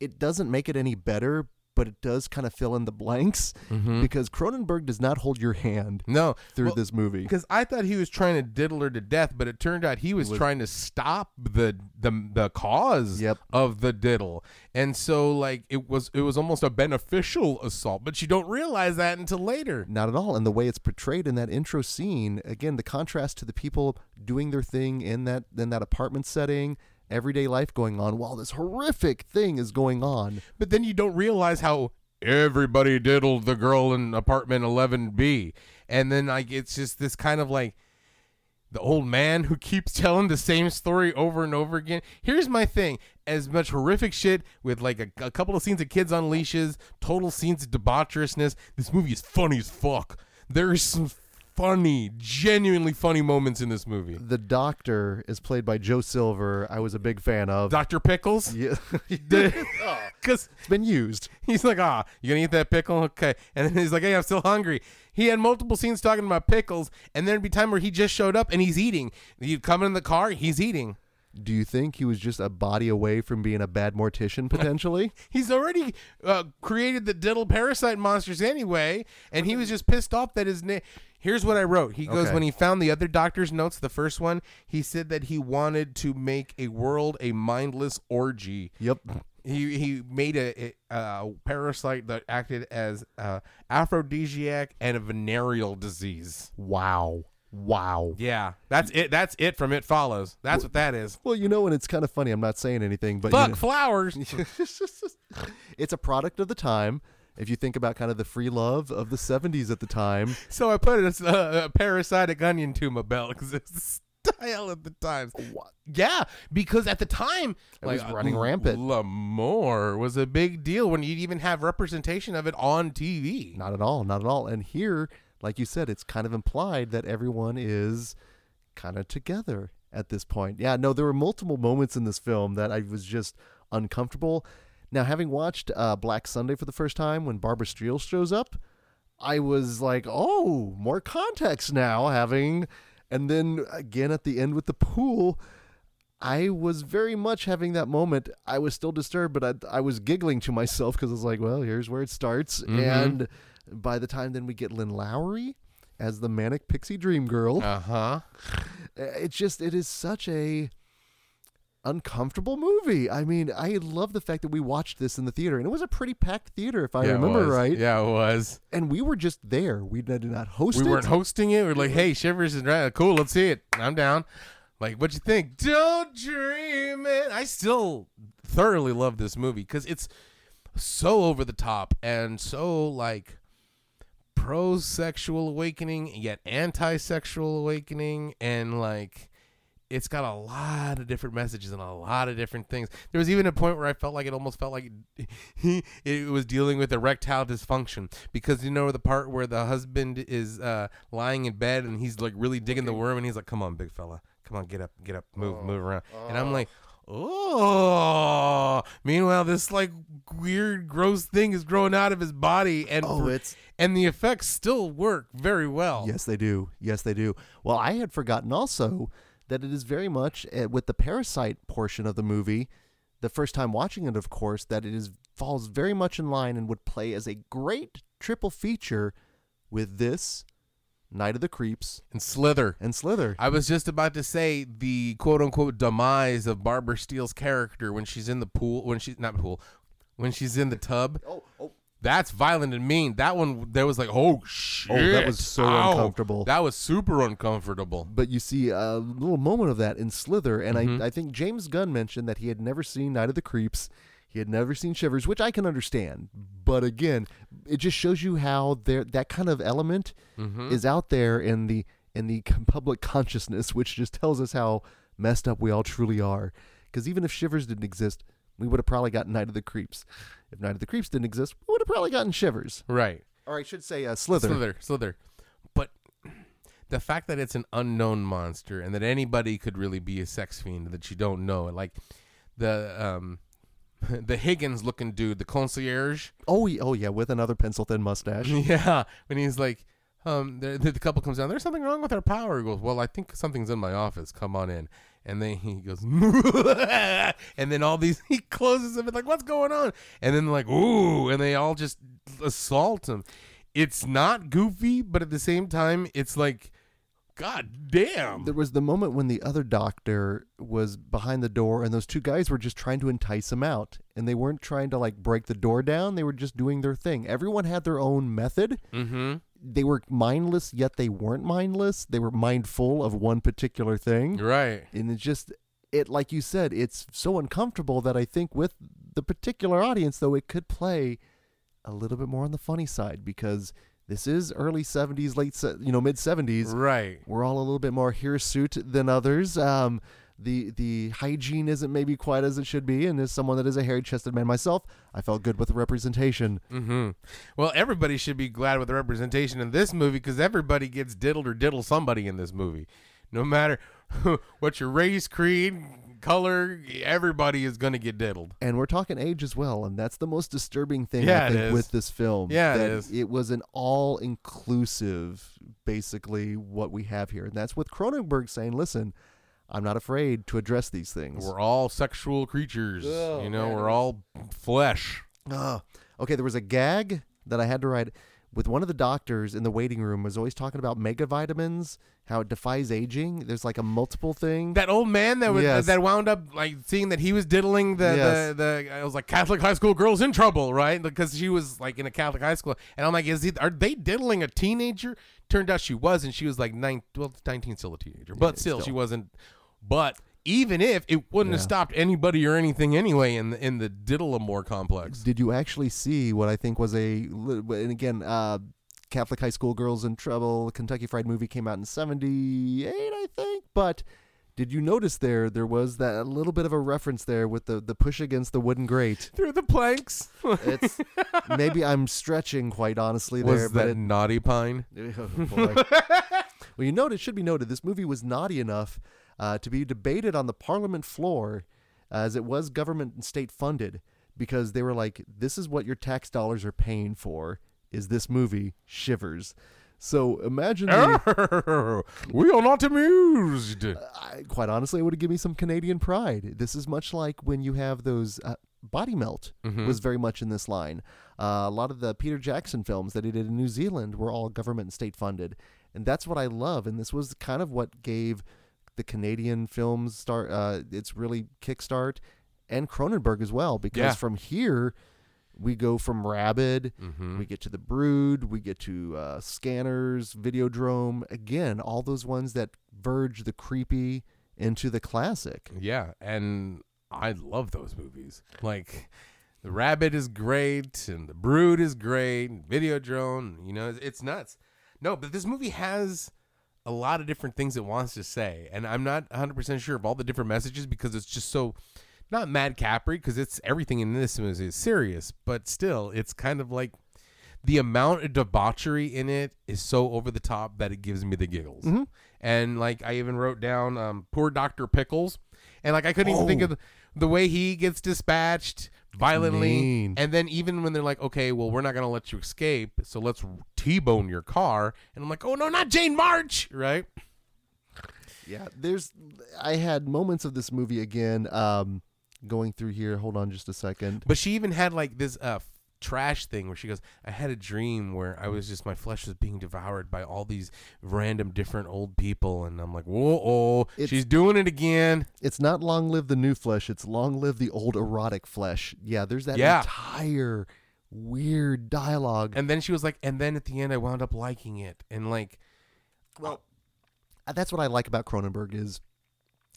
it doesn't make it any better, but it does kind of fill in the blanks mm-hmm. because Cronenberg does not hold your hand No, through well, this movie. because I thought he was trying to diddle her to death, but it turned out he was, trying to stop the the the cause Yep. of the diddle, and so like it was it was almost a beneficial assault, but you don't realize that until later. Not at all. And the way it's portrayed in that intro scene, again, the contrast to the people doing their thing in that in that apartment setting, everyday life going on while this horrific thing is going on. But then you don't realize how everybody diddled the girl in apartment 11B. And then like it's just this kind of like the old man who keeps telling the same story over and over again. Here's my thing. As much horrific shit with like a, a couple of scenes of kids on leashes, total scenes of debaucherousness. This movie is funny as fuck. There's some funny, genuinely funny moments in this movie. The doctor is played by Joe Silver. I was a big fan of. Dr. Pickles? yeah. Because it's been used. He's like, ah, you gonna eat that pickle? Okay. And then he's like, hey, I'm still hungry. He had multiple scenes talking about pickles, and then there'd be time where he just showed up and he's eating. You'd come in the car, he's eating. Do you think he was just a body away from being a bad mortician potentially? He's already uh, created the diddle parasite monsters anyway, and he was just pissed off that his name. Here's what I wrote. He goes, Okay. when he found the other doctor's notes, the first one, he said that he wanted to make a world a mindless orgy. yep. He he made a, a, a parasite that acted as a aphrodisiac and a venereal disease. Wow. Wow. Yeah, that's it. That's it from It Follows. That's what that is. Well, you know, and it's kind of funny. I'm not saying anything, but you Fuck know- flowers. it's a product of the time. If you think about kind of the free love of the 70s at the time, so I put a, a, a parasitic onion to my belt because it's the style at the time. Yeah, because at the time, It was running rampant. L'Amour was a big deal when you'd even have representation of it on TV. not at all, not at all. And here, like you said, it's kind of implied that everyone is kind of together at this point. Yeah, no, there were multiple moments in this film that I was just uncomfortable. Now, having watched uh, Black Sunday for the first time when Barbara Streisand shows up, I was like, oh, more context now. Having, and then again at the end with the pool, I was very much having that moment. I was still disturbed, but I, I was giggling to myself because I was like, well, here's where it starts. And by the time then we get Lynn Lowry as the manic pixie dream girl, Uh huh. it's just it is such a uncomfortable movie. I mean, I love the fact that we watched this in the theater, and it was a pretty packed theater, if I remember right. Yeah, it was. And we were just there. We did not host it. we it. weren't hosting it. We are like, hey, Shivers is right. Cool, let's see it. I'm down. Like, what you think? Don't dream it. I still thoroughly love this movie because it's so over the top and so like pro sexual awakening yet anti sexual awakening and like it's got a lot of different messages and a lot of different things. There was even a point where I felt like it almost felt like it, it was dealing with erectile dysfunction because you know the part where the husband is uh, lying in bed and he's like really digging the worm and he's like, "Come on, big fella, come on, get up, get up, move, move around," and I'm like. Oh. Meanwhile, this like weird, gross thing is growing out of his body, and Oh, it's- and the effects still work very well. Yes, they do. Yes, they do. Well, I had forgotten also that it is very much uh, with the parasite portion of the movie. The first time watching it, of course, that it is falls very much in line and would play as a great triple feature with this, Night of the Creeps, And Slither. and Slither. I was just about to say the quote unquote demise of Barbara Steele's character when she's in the pool when she's not pool when she's in the tub. Oh, oh. That's violent and mean. That one there was like, oh shit. Oh, that was so Ow. uncomfortable. That was super uncomfortable. But you see a little moment of that in Slither, and Mm-hmm. I, I think James Gunn mentioned that he had never seen Night of the Creeps. He had never seen Shivers, which I can understand. But again, it just shows you how there that kind of element Mm-hmm. is out there in the in the public consciousness, which just tells us how messed up we all truly are. Because even if Shivers didn't exist, we would have probably gotten Night of the Creeps. If Night of the Creeps didn't exist, we would have probably gotten Shivers. Right. Or I should say uh, Slither. Slither. Slither. But the fact that it's an unknown monster and that anybody could really be a sex fiend that you don't know, like the um the Higgins looking dude, the concierge. Oh, yeah- oh yeah, with another pencil thin mustache. Yeah, when he's like, um, the, the couple comes down. There's something wrong with our power. He goes, well, I think something's in my office. Come on in. And then he goes, and then all these he closes them and like, what's going on? And then like, ooh, and they all just assault him. It's not goofy, but at the same time, it's like, god damn. There was the moment when the other doctor was behind the door and those two guys were just trying to entice him out. And they weren't trying to like break the door down, they were just doing their thing. Everyone had their own method. mm-hmm. They were mindless, yet they weren't mindless. They were mindful of one particular thing. Right. And it just it like you said, it's so uncomfortable that I think with the particular audience though it could play a little bit more on the funny side because this is early 70s, late se- you know, mid 70s Right. we're all a little bit more hirsute than others. Um, the the hygiene isn't maybe quite as it should be, and as someone that is a hairy chested man myself, I felt good with the representation. Mm-hmm. Well, everybody should be glad with the representation in this movie because everybody gets diddled or diddle somebody in this movie. No matter what your race, creed, color, everybody is going to get diddled. And we're talking age as well, and that's the most disturbing thing Yeah, I think with this film. Yeah, it is. It was an all inclusive, basically what we have here, and that's with Cronenberg saying, "Listen, I'm not afraid to address these things." We're all sexual creatures. you know, man, we're all flesh. Ah, okay, there was a gag that I had to write with one of the doctors in the waiting room was always talking about mega vitamins, how it defies aging. There's like a multiple thing. That old man that was Yes. that wound up like seeing that he was diddling the Yes. the, the I was like Catholic high school girls in trouble, right? Because she was like in a Catholic high school, and I'm like, is he? Are they diddling a teenager? Turned out she was, and she was like nine. Well, 19 still a teenager, but still, still. she wasn't. But even if it wouldn't have stopped anybody or anything anyway in the in the Diddlemore complex. Did you actually see what I think was a and again uh, Catholic high school girls in trouble? Kentucky Fried Movie came out in '78, I think. But did you notice there there was that a little bit of a reference there with the the push against the wooden grate? Through the planks It's maybe I'm stretching quite honestly there, was but that it, naughty pine. Oh, well, you note it should be noted this movie was naughty enough uh, to be debated on the Parliament floor, as it was government and state funded, because they were like, "This is what your tax dollars are paying for." Is this movie Shivers? So imagine, the, we are not amused. I, quite honestly, it would give me some Canadian pride. This is much like when you have those uh, Body Melt was very much in this line. Uh, a lot of the Peter Jackson films that he did in New Zealand were all government and state funded, and that's what I love. And this was kind of what gave the Canadian films start uh, its really kickstart, and Cronenberg as well. Because Yeah. from here, we go from Rabid, Mm-hmm. we get to the Brood, we get to uh, Scanners, Videodrome. Again, all those ones that verge the creepy into the classic. Yeah, and I love those movies. Like The Rabid is great, and The Brood is great, and Videodrome. You know, it's, it's nuts. No, but this movie has a lot of different things it wants to say, and I'm not 100 percent sure of all the different messages because it's just so not Mad Capri because it's everything in this movie is serious, but still, it's kind of like. The amount of debauchery in it is so over the top that it gives me the giggles. And like I even wrote down um, poor Dr. Pickles. And like I couldn't even think of the, the way he gets dispatched violently. mean. And then even when they're like, okay, well, we're not going to let you escape. So let's T bone your car. And I'm like, oh, no, not Jane March. Right. Yeah, there's. I had moments of this movie again. Um, going through here. Hold on, just a second. But she even had like this uh, f- trash thing where she goes, I had a dream where I was just, my flesh was being devoured by all these random different old people. And I'm like, whoa, oh, she's doing it again. It's not long live the new flesh. It's long live the old erotic flesh. Yeah, there's that Yeah. entire weird dialogue. And then she was like, and then at the end, I wound up liking it. And like, Well, uh, that's what I like about Cronenberg is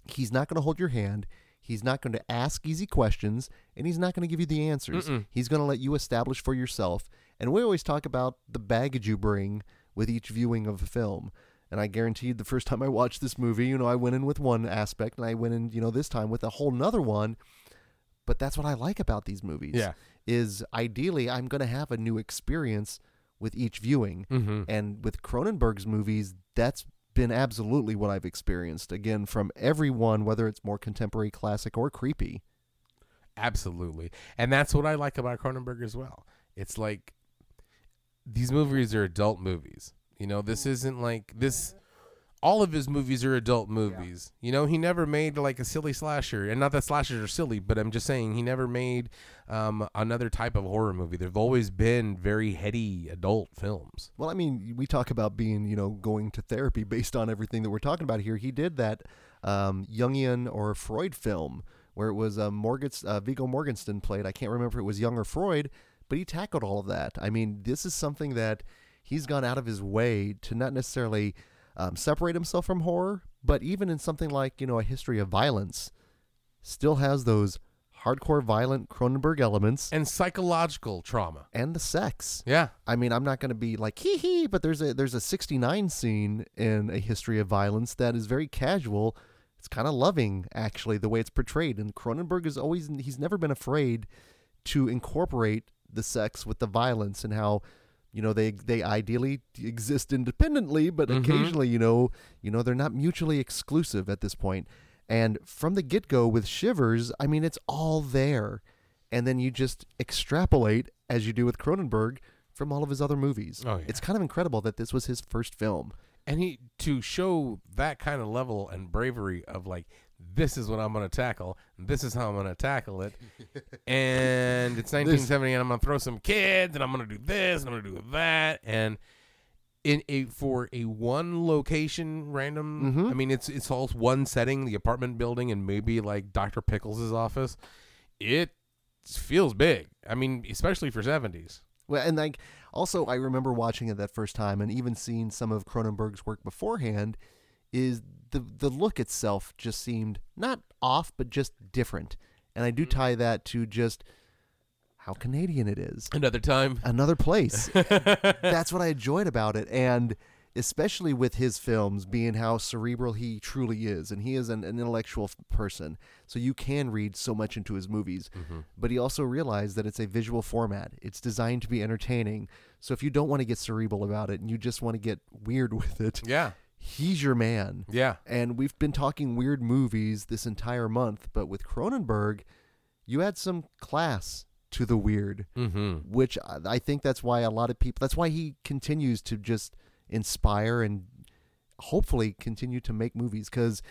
he's not going to hold your hand. He's not going to ask easy questions, and he's not going to give you the answers. He's going to let you establish for yourself. And we always talk about the baggage you bring with each viewing of a film. And I guaranteed the first time I watched this movie, you know, I went in with one aspect, and I went in, you know, this time with a whole nother one. But that's what I like about these movies. Yeah. Is ideally I'm going to have a new experience with each viewing. Mm-hmm. And with Cronenberg's movies, that's been absolutely what I've experienced. Again, from everyone, whether it's more contemporary, classic, or creepy. Absolutely. And that's what I like about Cronenberg as well. It's like these movies are adult movies. You know, this isn't like this all of his movies are adult movies. You know, he never made like a silly slasher, and not that slashers are silly, but I'm just saying he never made um, another type of horror movie. There've always been very heady adult films. Well, I mean, we talk about being, you know, going to therapy based on everything that we're talking about here. He did that um, Jungian or Freud film where it was uh, Morgans, uh, Viggo Morgenstern played. I can't remember if it was Jung or Freud, but he tackled all of that. I mean, this is something that he's gone out of his way to not necessarily um, separate himself from horror, but even in something like, you know, a history of violence, still has those hardcore violent Cronenberg elements And psychological trauma. and the sex. Yeah. I mean, I'm not going to be like hee hee, but there's a there's a 69 scene in a history of violence that is very casual. It's kind of loving actually the way it's portrayed. And Cronenberg is always he's never been afraid to incorporate the sex with the violence and how you know they they ideally exist independently, but mm-hmm. occasionally you know you know they're not mutually exclusive at this point. And from the get go with Shivers, I mean it's all there, and then you just extrapolate as you do with Cronenberg from all of his other movies. Oh, yeah. It's kind of incredible that this was his first film. and he to show that kind of level and bravery of like this is what I'm going to tackle. This is how I'm going to tackle it. and it's 1970, and I'm going to throw some kids, and I'm going to do this, and I'm going to do that, and in a for a one location random. Mhm. I mean, it's it's all one setting, the apartment building, and maybe like Dr. Pickles' office. It feels big. I mean, especially for 70s. Well, and like also, I remember watching it that first time, and even seeing some of Cronenberg's work beforehand. Is the the look itself just seemed not off, but just different, and I do mm. tie that to just how Canadian it is. Another time. Another place. That's what I enjoyed about it, and especially with his films being how cerebral he truly is, and he is an, an intellectual f- person, so you can read so much into his movies. Mm-hmm. But he also realized that it's a visual format; it's designed to be entertaining. So if you don't want to get cerebral about it and you just want to get weird with it, Yeah. He's your man. Yeah. And we've been talking weird movies this entire month, but with Cronenberg, you add some class to the weird Mm-hmm. which I think that's why a lot of people that's why he continues to just inspire and hopefully continue to make movies cuz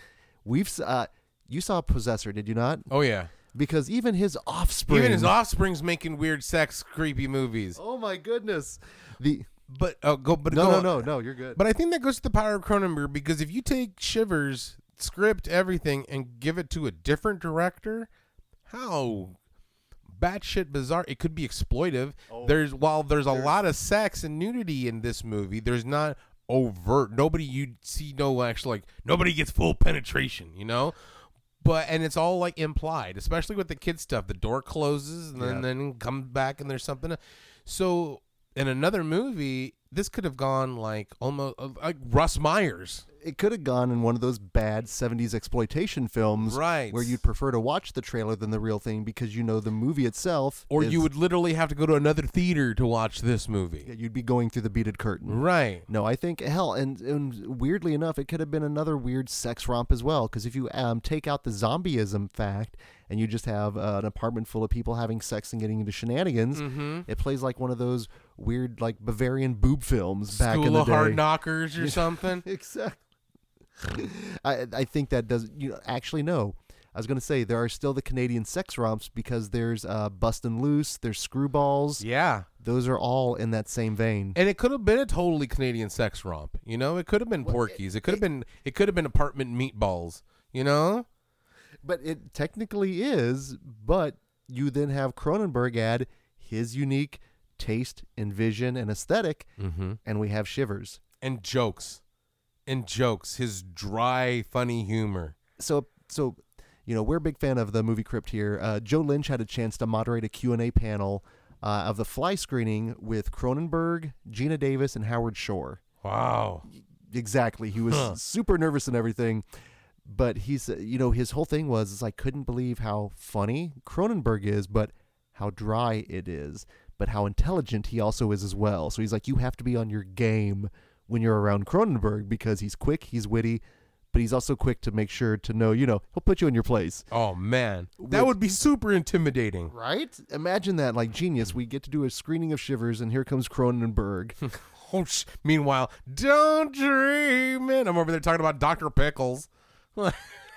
we've uh you saw Possessor did you not Oh yeah. because even his offspring Even his offspring's making weird sex creepy movies. Oh my goodness the But oh, go but No go no no no you're good But I think that goes to the power of Cronenberg because if you take Shivers, script, everything, and give it to a different director, how batshit bizarre it could be exploitive. Oh, there's while there's a lot of sex and nudity in this movie, there's not overt. Nobody you see no actual like nobody gets full penetration, you know. But and it's all like implied, especially with the kid stuff. The door closes and then Yeah. then comes back and there's something. Uh, so in another movie, this could have gone like almost uh, like Russ Meyers. it could have gone in one of those bad 70s exploitation films Right. where you'd prefer to watch the trailer than the real thing because you know the movie itself Or is- you would literally have to go to another theater to watch this movie. Yeah, you'd be going through the beaded curtain Right. No, I think hell, and, and weirdly enough, it could have been another weird sex romp as well. Because if you um, take out the zombieism fact, and you just have uh, an apartment full of people having sex and getting into shenanigans, Mm-hmm. it plays like one of those weird, like Bavarian boob films back School in the of day. Hard Knockers or something. exactly. I I think that does you know actually no. I was gonna say there are still the Canadian sex romps because there's uh, Bustin' Loose, there's Screwballs. yeah. Those are all in that same vein. And it could have been a totally Canadian sex romp. You know, it could have been Porky's. It could have been it could have been apartment meatballs. You know? But it technically is, but you then have Cronenberg add his unique taste and vision and aesthetic, Mm-hmm. and we have Shivers. And jokes. And jokes. His dry, funny humor. So, so you know, we're a big fan of the movie Crypt here. Uh, Joe Lynch had a chance to moderate a Q&A panel uh, of the Fly screening with Cronenberg, Geena Davis, and Howard Shore. Wow. Exactly. He was Huh. super nervous and everything. But he's, uh, you know, his whole thing was is I couldn't believe how funny Cronenberg is, but how dry it is, but how intelligent he also is as well. So he's like, you have to be on your game when you're around Cronenberg because he's quick, he's witty, but he's also quick to make sure to know, you know, he'll put you in your place. Oh man. That would be super intimidating. Right? Imagine that, like genius. We get to do a screening of Shivers, and here comes Cronenberg. Oh, sh- meanwhile, don't dream it. I'm over there talking about Dr. Pickles.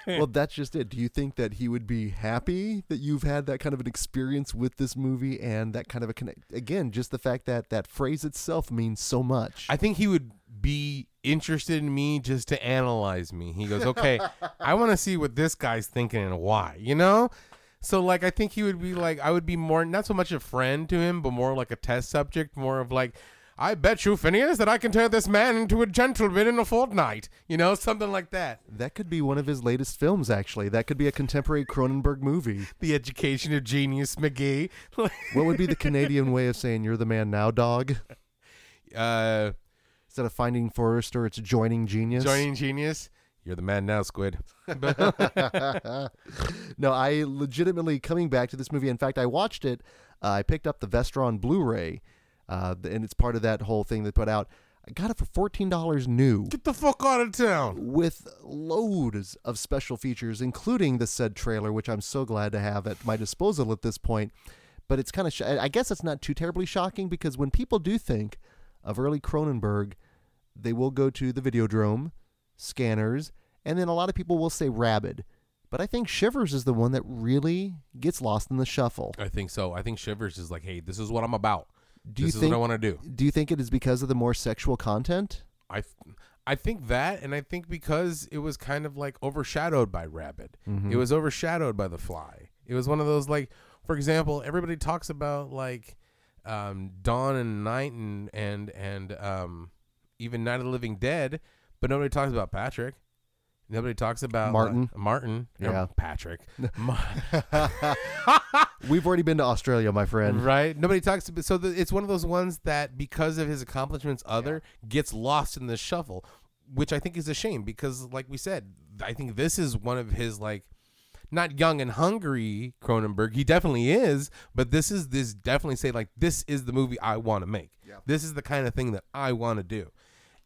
well, that's just it. Do you think that he would be happy that you've had that kind of an experience with this movie and that kind of a connect? Again, just the fact that that phrase itself means so much. I think he would be interested in me just to analyze me. He goes, "Okay, I want to see what this guy's thinking and why." You know? So like I think he would be like I would be more not so much a friend to him, but more like a test subject, more of like I bet you, Phineas, that I can turn this man into a gentleman in a fortnight. You know, something like that. that could be one of his latest films, actually. That could be a contemporary Cronenberg movie. The education of genius McGee. What would be the Canadian way of saying "You're the man now, dog"? uh, Instead of finding Forrester, it's joining genius. joining genius. You're the man now, Squid. no, I legitimately coming back to this movie. In fact, I watched it. Uh, I picked up the Vestron Blu-ray, uh, and it's part of that whole thing they put out. I got it for fourteen dollars new, Get the fuck out of town. with loads of special features, including the said trailer, which I'm so glad to have at my disposal at this point. But it's kind of, sh- I guess it's not too terribly shocking because when people do think of early Cronenberg, they will go to the Videodrome, scanners, and then a lot of people will say Rabid. But I think Shivers is the one that really gets lost in the shuffle. I think so. I think Shivers is like, hey, this is what I'm about. Do you this is think what I want to do. Do you think it is because of the more sexual content? I, I think that, and I think because it was kind of like overshadowed by Rabid. Mm-hmm. It was overshadowed by The Fly. It was one of those like, for example, everybody talks about like um, Dawn and Night and and and um, even Night of the Living Dead, but nobody talks about Patrick. Nobody talks about Martin. uh, Martin. Yeah. Patrick. Ma- We've already been to Australia, my friend. right? Nobody talks about. So the, it's one of those ones that, because of his accomplishments, other gets lost in the shuffle, which I think is a shame because, like we said, I think this is one of his like. Not young and hungry Cronenberg. He definitely is, but this is this definitely say like this is the movie I want to make. This is the kind of thing that I want to do.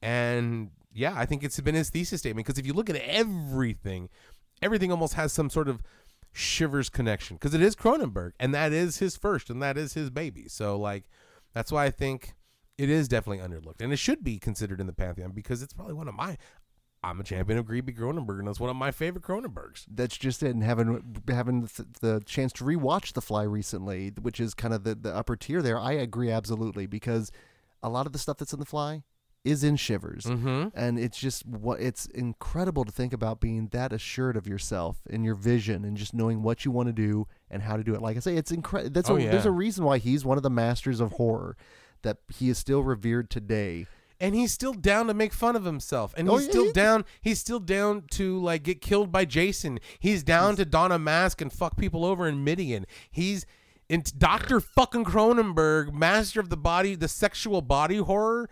And yeah, I think it's been his thesis statement because if you look at everything, everything almost has some sort of shivers connection because it is Cronenberg and that is his first and that is his baby. So like that's why I think it is definitely underlooked and it should be considered in the pantheon because it's probably one of my I'm a champion of Greeby Cronenberg and that's one of my favorite Cronenbergs. That's just it. And having having the, the chance to rewatch The Fly recently, which is kind of the, the upper tier there, I agree absolutely because a lot of the stuff that's in The Fly is in Shivers. Mm-hmm. And it's just what it's incredible to think about being that assured of yourself and your vision and just knowing what you want to do and how to do it. Like I say, it's incredible. That's Oh, a, yeah. there's a reason why he's one of the masters of horror, that he is still revered today. and he's still down to make fun of himself and Oh, he's yeah, still he- down he's still down to like get killed by jason he's down to don a mask and fuck people over in midian he's in dr fucking cronenberg master of the body the sexual body horror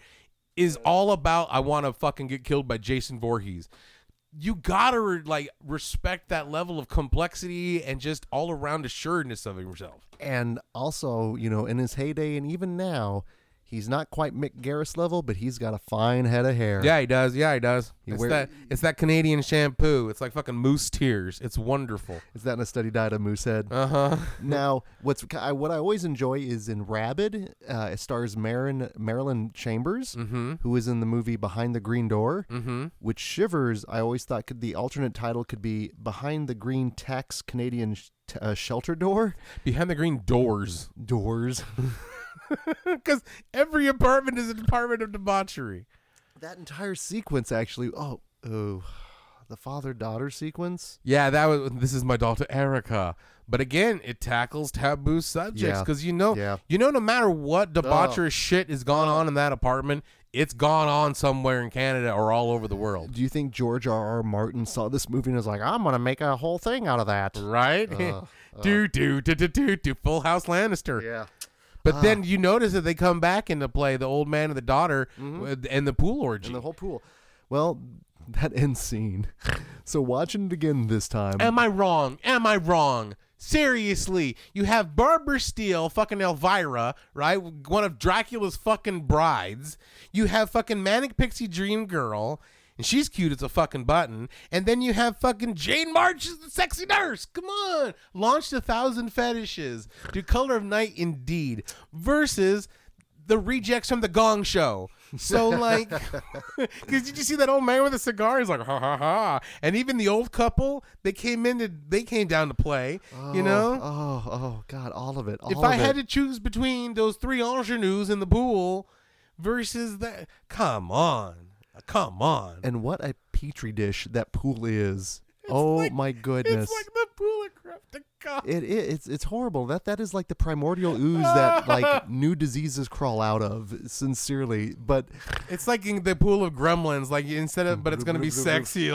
is all about i want to fucking get killed by jason Voorhees. you gotta like respect that level of complexity and just all around assuredness of himself And also, you know, in his heyday and even now, he's not quite Mick Garris level, but he's got a fine head of hair. Yeah, he does. Yeah, he does. He it's wear- that it's that Canadian shampoo. It's like fucking moose tears. It's wonderful. Is that in a study diet of Moosehead? Uh huh. now, what's I, what I always enjoy is in Rabid, uh, it stars Marin, Marilyn Chambers, Mm-hmm. who is in the movie Behind the Green Door, Mm-hmm. which Shivers, I always thought could the alternate title could be Behind the Green Tax Canadian sh- uh, Shelter Door. Behind the green doors, Doors. because every apartment is a department of debauchery. that entire sequence actually, oh, oh, the father daughter sequence. Yeah, that was. This is my daughter Erica. But again, it tackles taboo subjects Yeah. because you know, Yeah. you know, no matter what debaucherous shit is going on in that apartment, it's gone on somewhere in Canada or all over the world. Do you think George R. R. Martin saw this movie and was like, I'm going to make a whole thing out of that? Right? Uh, do do do do do do. Full House Lannister. Yeah. But ah. then you notice that they come back into play, the old man and the daughter, mm-hmm. with- and the pool orgy. And the whole pool. Well, that end scene. So watching it again this time. Am I wrong? Am I wrong? Seriously, you have Barbara Steele, fucking Elvira, right? One of Dracula's fucking brides. You have fucking Manic Pixie Dream Girl, and she's cute as a fucking button. And then you have fucking Jane March as the sexy nurse. Come on, launched a thousand fetishes. Do Color of Night indeed versus the rejects from the Gong Show. So like, because did you see that old man with a cigar? He's like, ha ha ha. And even the old couple, they came in to, they came down to play. you oh, know, Oh, oh, God, all of it. All if of I it. had to choose between those three ingenues in the pool versus that, come on, Uh, come on. And what a petri dish that pool is. oh, like- my goodness. It's like the pool of Krefta It, it it's it's horrible. That that is like the primordial ooze that like new diseases crawl out of. Sincerely, but It's like in the pool of gremlins. Like instead of, but it's gonna be sex.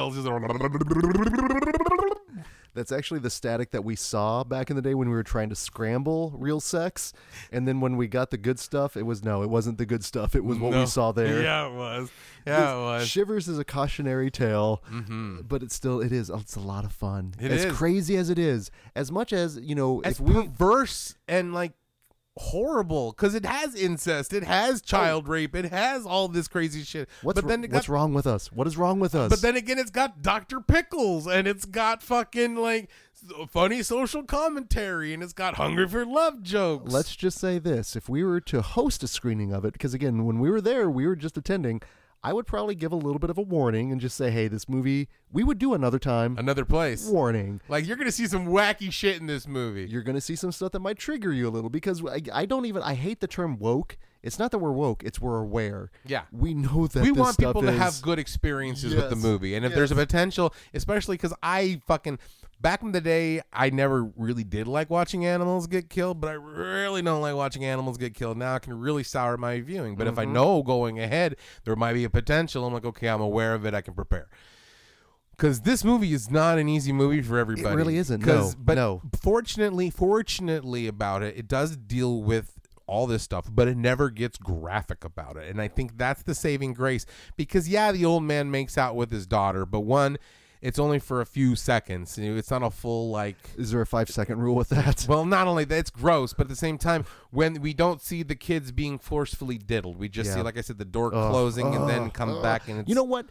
That's actually the static that we saw back in the day when we were trying to scramble real sex. And then when we got the good stuff, it was no, it wasn't the good stuff. It was what No. we saw there. Yeah, it was. Yeah, it was. Shivers is a cautionary tale, Mhm. but it's still it is it's a lot of fun. It as is. crazy as it is, as much as you know, As if we perverse and like horrible because it has incest, it has oh. child rape, it has all this crazy shit. what's but then it what's wrong with us? What is wrong with us? But then again, it's got Dr. Pickles and it's got fucking like funny social commentary and it's got Hungry for Love jokes. Let's just say this: if we were to host a screening of it, because again, when we were there, we were just attending. I would probably give a little bit of a warning and just say, hey, this movie we would do another time. Another place. Warning. Like you're gonna see some wacky shit in this movie. You're going to see some stuff that might trigger you a little because I, I don't even, I hate the term woke. It's not that we're woke, it's we're aware. Yeah. We know that we want people to have good experiences with the movie, and if there's a potential, especially because I fucking back in the day, I never really did like watching animals get killed, but I really don't like watching animals get killed. Now it can really sour my viewing. But if Mm-hmm. I know going ahead there might be a potential, I'm like, okay, I'm aware of it. I can prepare. Because this movie is not an easy movie for everybody. It really isn't. No, but no. fortunately, fortunately about it, it does deal with all this stuff, but it never gets graphic about it. And I think that's the saving grace. Because yeah, the old man makes out with his daughter, but one, it's only for a few seconds. It's not a full like Is there a five second rule with that? well, not only that, it's gross, but at the same time, when we don't see the kids being forcefully diddled, we just Yeah. see, like I said, the door Ugh. closing and then come Ugh. back and it's You know what?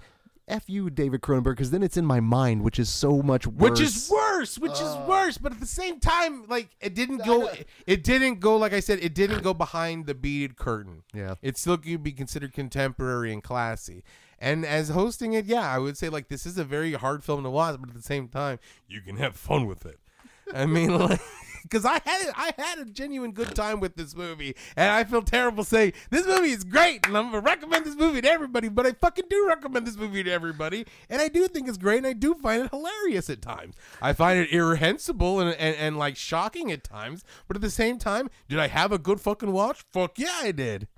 F you, David Cronenberg, because then it's in my mind, which is so much worse. which is worse which is worse but at the same time like it didn't go it didn't go like i said it didn't go behind the beaded curtain Yeah. it still could be considered contemporary and classy and as hosting it yeah i would say like this is a very hard film to watch but at the same time you can have fun with it i mean like because I had I had a genuine good time with this movie, and I feel terrible saying this movie is great, and I'm gonna recommend this movie to everybody. But I fucking do recommend this movie to everybody, and I do think it's great, and I do find it hilarious at times. I find it irrehensible and, and and like shocking at times, but at the same time, did I have a good fucking watch? Fuck yeah, I did.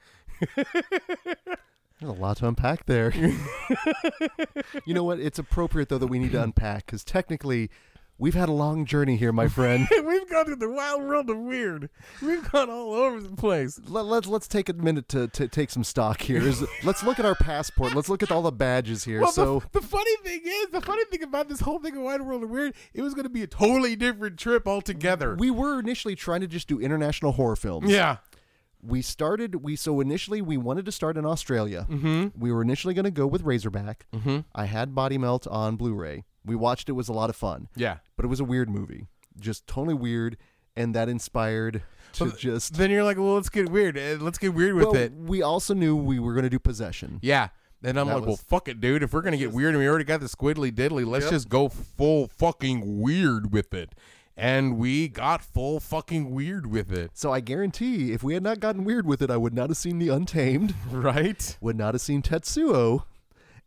There's a lot to unpack there. you know what? It's appropriate though that we need to unpack because technically, we've had a long journey here, my friend. We've gone through the wild world of weird. We've gone all over the place. Let, let's let's take a minute to, to take some stock here. Is- let's look at our passport. Let's look at all the badges here. Well, so the, the funny thing is, the funny thing about this whole thing of wild World of Weird, it was going to be a totally different trip altogether. we were initially trying to just do international horror films. yeah. We started we so initially we wanted to start in australia mm-hmm. we were initially going to go with razorback mm-hmm. i had body melt on blu-ray we watched it was a lot of fun Yeah. but it was a weird movie just totally weird and that inspired to Well, just Then you're like, well, let's get weird. Uh, Let's get weird with well, it. we also knew we were going to do possession Yeah. And I'm That like, well, fuck it, dude. If we're gonna get weird and we already got the squiddly diddly, let's just go full fucking weird with it. And we got full fucking weird with it. so i guarantee if we had not gotten weird with it i would not have seen the untamed Right? would not have seen tetsuo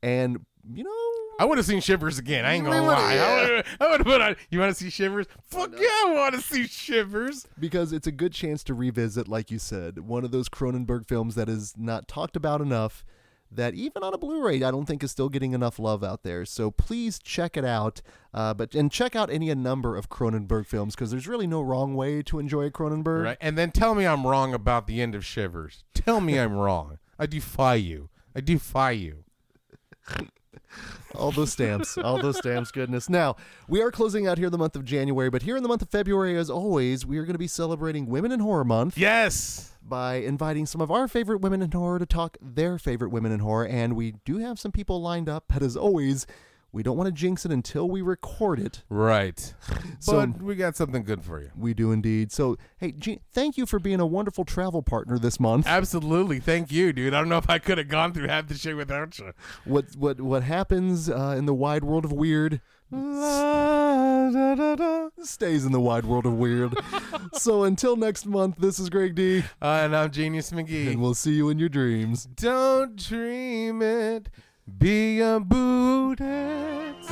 and you know I would have seen Shivers again. I ain't gonna lie. yeah. I would have put on. You want to see Shivers? Fuck yeah, I want to see Shivers. because it's a good chance to revisit, like you said, one of those Cronenberg films that is not talked about enough. That even on a Blu-ray, I don't think is still getting enough love out there. So please check it out, uh, but and check out any a number of Cronenberg films because there's really no wrong way to enjoy a Cronenberg. Right? And then tell me I'm wrong about the end of Shivers. Tell me I'm wrong. I defy you. I defy you. All those stamps, all those stamps, goodness. Now, we are closing out here the month of January, but here in the month of February, as always, we are going to be celebrating Women in Horror Month. Yes. by inviting some of our favorite women in horror to talk their favorite women in horror. And we do have some people lined up, but as always, we don't want to jinx it until we record it. Right. So- but we got something good for you. We do indeed. So, hey, Gene, thank you for being a wonderful travel partner this month. Absolutely. Thank you, dude. I don't know if I could have gone through half the shit without you. What what what happens uh, in the wide world of weird stays in the wide world of weird. so until next month, this is Greg D, Uh, and I'm Genius McGee. and we'll see you in your dreams. Don't dream it. Be a Buddhist.